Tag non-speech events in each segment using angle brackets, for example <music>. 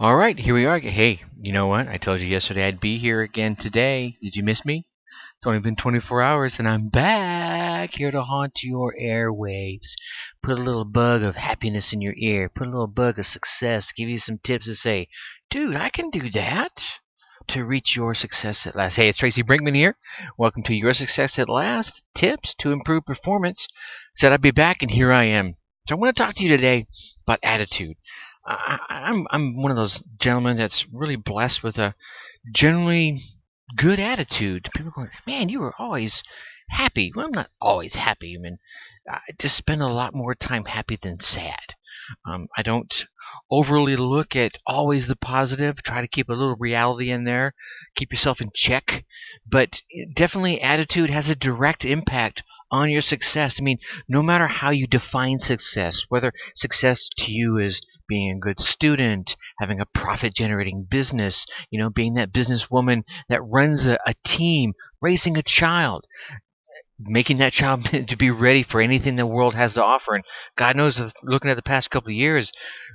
All right, here we are. Hey, you know what? I told you yesterday I'd be here again today. Did you miss me? It's only been 24 hours and I'm back here to haunt your airwaves. Put a little bug of happiness in your ear. Put a little bug of success. Give you some tips to say, dude, I can do that. To reach your success at last. Hey, it's Tracy Brinkman here. Welcome to Your Success at Last. Tips to improve performance. Said I'd be back and here I am. So I want to talk to you today about attitude. I, I'm I'm one of those gentlemen that's really blessed with a generally good attitude. People going, man, you were always happy. Well, I'm not always happy. I mean, I just spend a lot more time happy than sad. Um, I don't overly look at always the positive. Try to keep a little reality in there. Keep yourself in check. But definitely, attitude has a direct impact on your success. I mean, no matter how you define success, whether success to you is being a good student, having a profit generating business, you know, being that businesswoman that runs a, a team, raising a child, making that child <laughs> to be ready for anything the world has to offer. And God knows, looking at the past couple of years,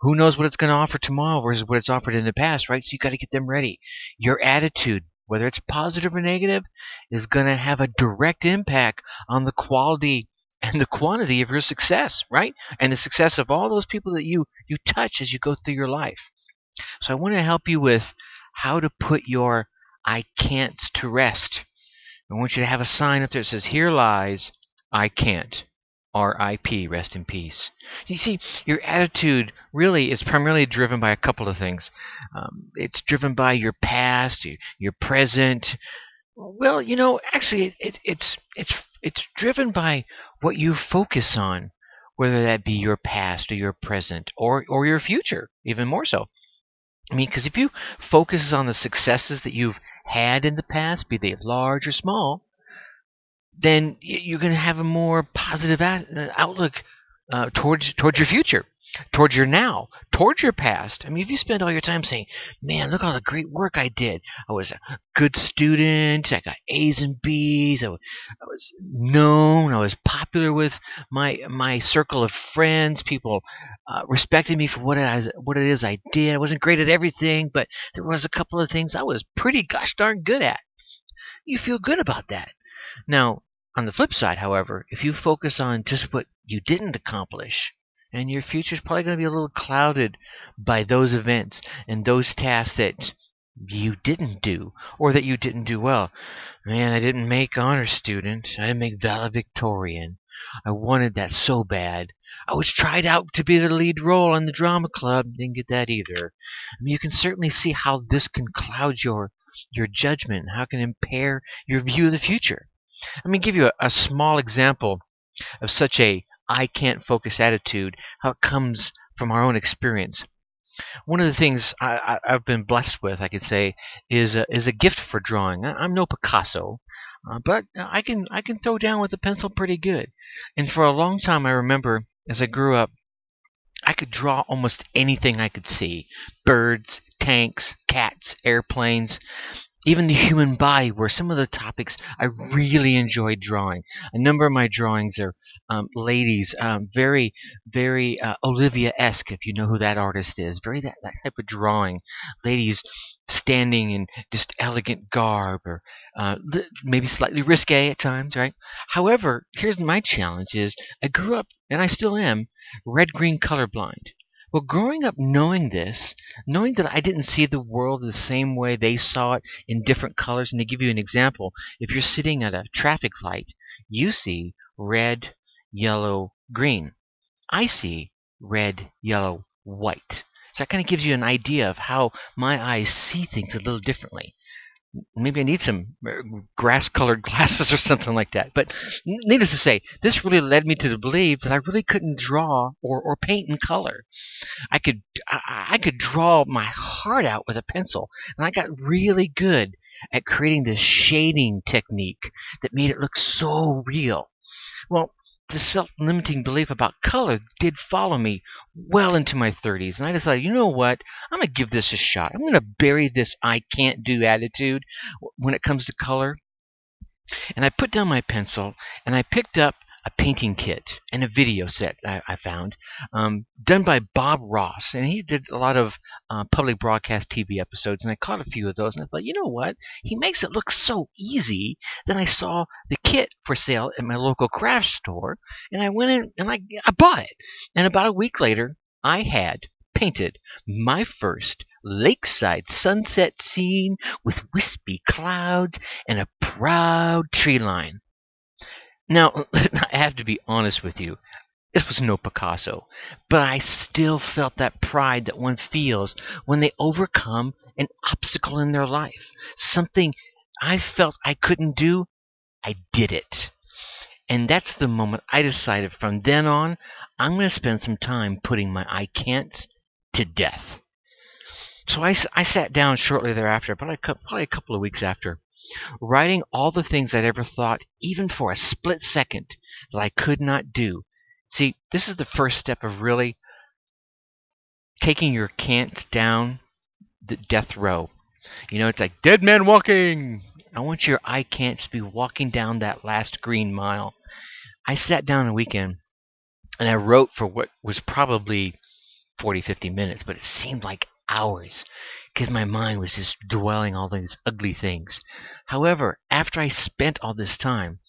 who knows what it's going to offer tomorrow versus what it's offered in the past, right? So you got to get them ready. Your attitude, whether it's positive or negative, is going to have a direct impact on the quality and the quantity of your success, right? And the success of all those people that you you touch as you go through your life. So I want to help you with how to put your I can'ts to rest. I want you to have a sign up there that says, Here lies I can't. R.I.P. Rest in peace. You see, your attitude really is primarily driven by a couple of things. Um, it's driven by your past, your, present. Well, you know, actually, it, it, it's it's it's driven by what you focus on, whether that be your past or your present or or your future, even more so. I mean, because if you focus on the successes that you've had in the past, be they large or small, then you're going to have a more positive uh, outlook uh, towards towards your future, towards your now, towards your past. I mean, if you spend all your time saying, "Man, look all the great work I did. I was a good student. I got A's and B's. I was known. I was popular with my my circle of friends. People uh, respected me for what I what it is I did. I wasn't great at everything, but there was a couple of things I was pretty gosh darn good at." You feel good about that. Now, on the flip side, however, if you focus on just what you didn't accomplish, and your future is probably going to be a little clouded by those events and those tasks that you didn't do or that you didn't do well. Man, I didn't make honor student. I didn't make valedictorian. I wanted that so bad. I was tried out to be the lead role in the drama club. Didn't get that either. I mean, you can certainly see how this can cloud your your judgment, how it can impair your view of the future. Let me give you a, a small example of such a I can't focus attitude, how it comes from our own experience. One of the things I, have been blessed with, I could say, is a, is a gift for drawing. I'm no Picasso, uh, but I can I can throw down with a pencil pretty good. And for a long time, I remember as I grew up, I could draw almost anything I could see: birds, tanks, cats, airplanes even the human body were some of the topics I really enjoyed drawing. A number of my drawings are um, ladies, um, very, very uh, Olivia-esque, if you know who that artist is. Very that, that type of drawing. Ladies standing in just elegant garb, or uh, maybe slightly risque at times, right? However, here's my challenge: is I grew up, and I still am, red-green colorblind. Well, growing up knowing this, knowing that I didn't see the world the same way they saw it in different colors, and to give you an example, if you're sitting at a traffic light, you see red, yellow, green. I see red, yellow, white. So that kind of gives you an idea of how my eyes see things a little differently maybe I need some uh, grass colored <laughs> glasses or something like that. But needless to say, this really led me to believe that I really couldn't draw or, or paint in color. I could I, I could draw my heart out with a pencil, and I got really good at creating this shading technique that made it look so real. Well, the self-limiting belief about color did follow me well into my 30s and i decided you know what? I'm going to give this a shot. I'm going to bury this i can't do attitude when it comes to color. And i put down my pencil and i picked up a painting kit and a video set I, I found, um, done by Bob Ross, and he did a lot of uh, public broadcast TV episodes, and I caught a few of those, and I thought, you know what? He makes it look so easy. Then I saw the kit for sale at my local craft store, and I went in and I, I bought it. And about a week later, I had painted my first lakeside sunset scene with wispy clouds and a proud tree line. Now, <laughs> I have to be honest with you. This was no Picasso, but I still felt that pride that one feels when they overcome an obstacle in their life. Something I felt I couldn't do, I did it. And that's the moment I decided from then on, I'm going to spend some time putting my I can'ts to death. So I, I sat down shortly I probably a couple of weeks after, writing all the things I'd ever thought, even for a split second, that I could not do. See, this is the first step of really taking your can'ts down the death row. You know, it's like dead man walking. I want your I can'ts to be walking down that last green mile. I sat down a weekend and I wrote for what was probably 40, 50 minutes, but it seemed like hours because my mind was just dwelling all these ugly things. However, after I spent all this time,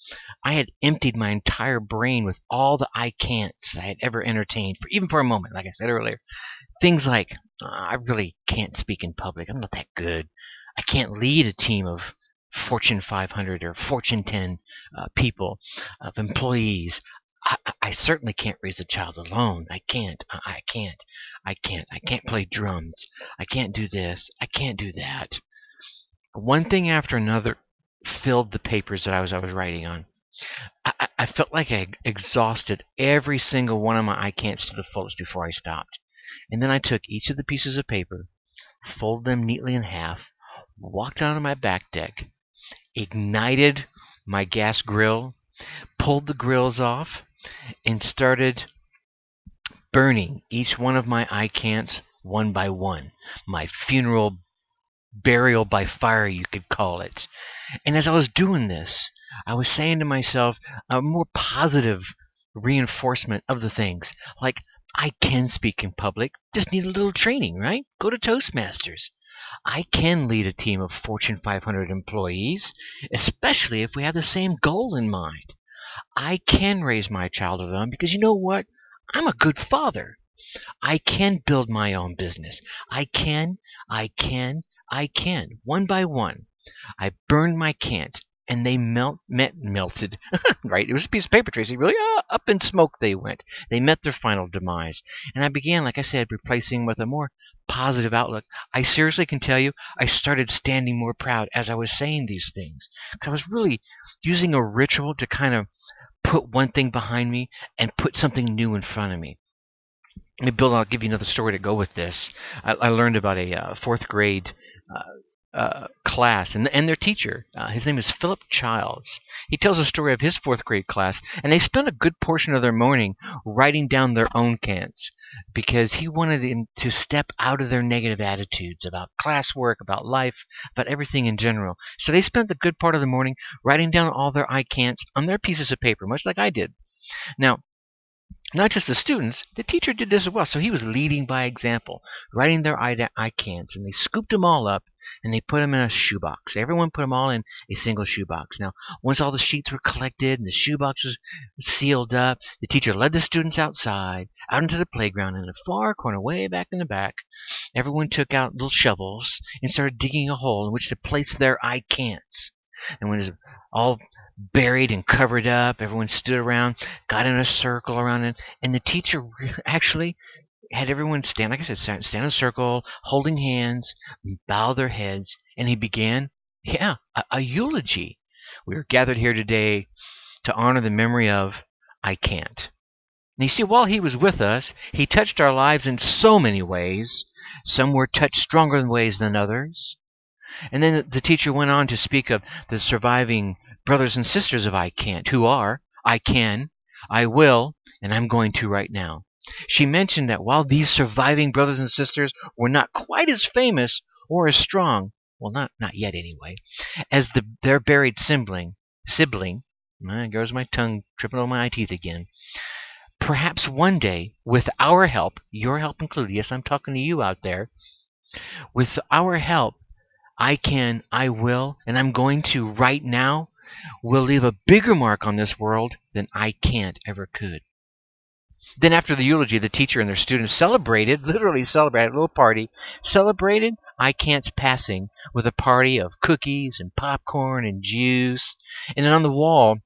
I had emptied my entire brain with all the I can'ts I had ever entertained, for even for a moment, like I said earlier. Things like, uh, I really can't speak in public. I'm not that good. I can't lead a team of Fortune 500 or Fortune 10 uh, people, of employees. I, I certainly can't raise a child alone. I can't. I, I can't. I can't. I can't play drums. I can't do this. I can't do that. One thing after another filled the papers that I was I was writing on. I, I felt like I exhausted every single one of my I can'ts to the fullest before I stopped. And then I took each of the pieces of paper, folded them neatly in half, walked out on my back deck, ignited my gas grill, pulled the grills off, and started burning each one of my I can'ts one by one. My funeral burial by fire, you could call it. And as I was doing this, I was saying to myself a more positive reinforcement of the things. Like, I can speak in public, just need a little training, right? Go to Toastmasters. I can lead a team of Fortune 500 employees, especially if we have the same goal in mind. I can raise my child alone because you know what? I'm a good father. I can build my own business. I can, I can, I can. One by one. I burned my cans and they melt, met, melted. <laughs> right? It was a piece of paper, Tracy. Really, uh, up in smoke they went. They met their final demise. And I began, like I said, replacing with a more positive outlook. I seriously can tell you, I started standing more proud as I was saying these things. I was really using a ritual to kind of put one thing behind me and put something new in front of me. Bill, I'll give you another story to go with this. I, I learned about a uh, fourth grade uh, uh, class and, and their teacher. Uh, his name is Philip Childs. He tells a story of his fourth grade class, and they spent a good portion of their morning writing down their own cans because he wanted them to step out of their negative attitudes about classwork, about life, about everything in general. So they spent the good part of the morning writing down all their I can'ts on their pieces of paper, much like I did. Now, not just the students, the teacher did this as well. So he was leading by example, writing their I, can'ts, and they scooped them all up and they put them in a shoebox. Everyone put them all in a single shoebox. Now, once all the sheets were collected and the shoebox was sealed up, the teacher led the students outside, out into the playground in the far corner, way back in the back. Everyone took out little shovels and started digging a hole in which to place their I can'ts. And when it was all buried and covered up. Everyone stood around, got in a circle around it, and the teacher <laughs> actually had everyone stand, like I said, stand in a circle, holding hands, bow their heads, and he began, yeah, a, a eulogy. We are gathered here today to honor the memory of I can't. And you see, while he was with us, he touched our lives in so many ways. Some were touched stronger ways than others. And then the teacher went on to speak of the surviving brothers and sisters of I can't, who are I can, I will, and I'm going to right now. She mentioned that while these surviving brothers and sisters were not quite as famous or as strong, well, not, not yet anyway, as the, their buried sibling, sibling, eh, There goes my tongue tripping over my teeth again. Perhaps one day, with our help, your help included, yes, I'm talking to you out there, with our help, I can, I will, and I'm going to right now, will leave a bigger mark on this world than I can't ever could. Then after the eulogy, the teacher and their students celebrated, literally celebrated, a little party, celebrated I Can't's passing with a party of cookies and popcorn and juice. And then on the wall,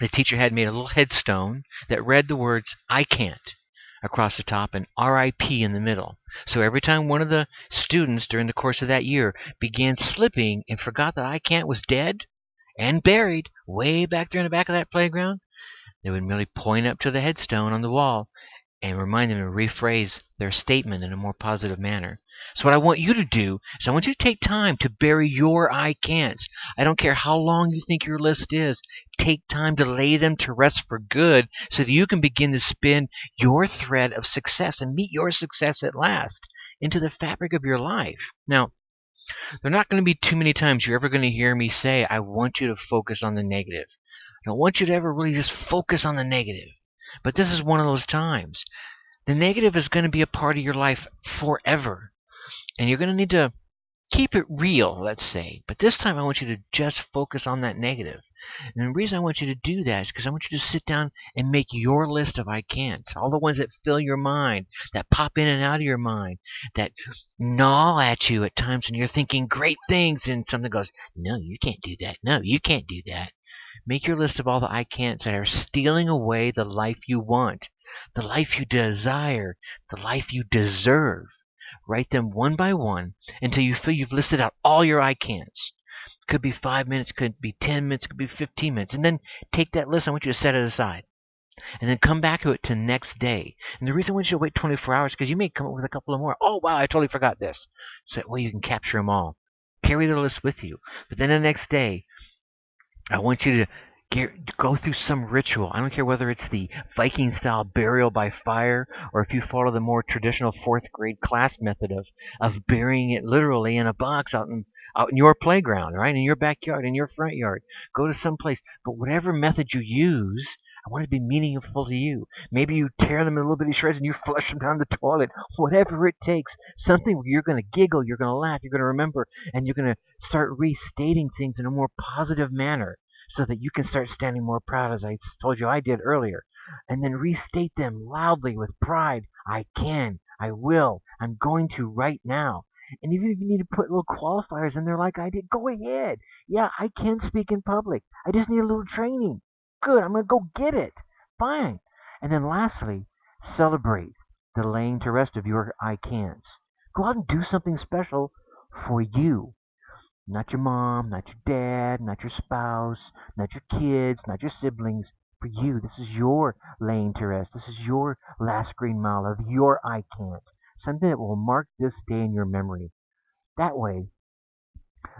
the teacher had made a little headstone that read the words I Can't across the top and RIP in the middle. So every time one of the students during the course of that year began slipping and forgot that I Can't was dead and buried way back there in the back of that playground, they would merely point up to the headstone on the wall and remind them to rephrase their statement in a more positive manner. So what I want you to do is I want you to take time to bury your I can'ts. I don't care how long you think your list is. Take time to lay them to rest for good so that you can begin to spin your thread of success and meet your success at last into the fabric of your life. Now, there are not going to be too many times you're ever going to hear me say, I want you to focus on the negative. I don't want you to ever really just focus on the negative. But this is one of those times. The negative is going to be a part of your life forever. And you're going to need to keep it real, let's say. But this time I want you to just focus on that negative. And the reason I want you to do that is because I want you to sit down and make your list of I can'ts. All the ones that fill your mind, that pop in and out of your mind, that gnaw at you at times when you're thinking great things and something goes, no, you can't do that. No, you can't do that. Make your list of all the I can'ts that are stealing away the life you want, the life you desire, the life you deserve. Write them one by one until you feel you've listed out all your I can'ts. Could be five minutes, could be ten minutes, could be fifteen minutes. And then take that list, I want you to set it aside. And then come back to it to next day. And the reason want you to wait 24 hours because you may come up with a couple of more. Oh, wow, I totally forgot this. So that way you can capture them all. Carry the list with you. But then the next day, I want you to get, go through some ritual. I don't care whether it's the Viking style burial by fire or if you follow the more traditional fourth grade class method of, of burying it literally in a box out in out in your playground, right? In your backyard, in your front yard. Go to some place. But whatever method you use, I want it to be meaningful to you. Maybe you tear them in little bitty shreds and you flush them down the toilet. Whatever it takes. Something where you're going to giggle, you're going to laugh, you're going to remember, and you're going to start restating things in a more positive manner so that you can start standing more proud, as I told you I did earlier. And then restate them loudly with pride. I can. I will. I'm going to right now. And even if you need to put little qualifiers in there like I did, go ahead. Yeah, I can speak in public. I just need a little training. Good, I'm going to go get it. Fine. And then lastly, celebrate the laying to rest of your I can'ts. Go out and do something special for you. Not your mom, not your dad, not your spouse, not your kids, not your siblings. For you, this is your lane to rest. This is your last green mile of your I can't. Something that will mark this day in your memory. That way,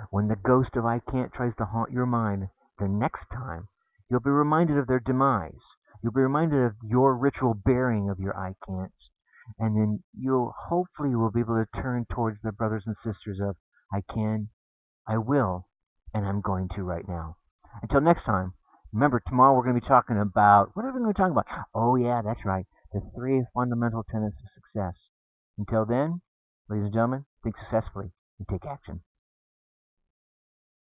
when the ghost of I can't tries to haunt your mind the next time, you'll be reminded of their demise. You'll be reminded of your ritual burying of your I can'ts. And then you'll hopefully will be able to turn towards the brothers and sisters of I can, I will, and I'm going to right now. Until next time, remember tomorrow we're going to be talking about what are we going to talk about? Oh yeah, that's right, the three fundamental tenets of success. Until then, ladies and gentlemen, think successfully and take action.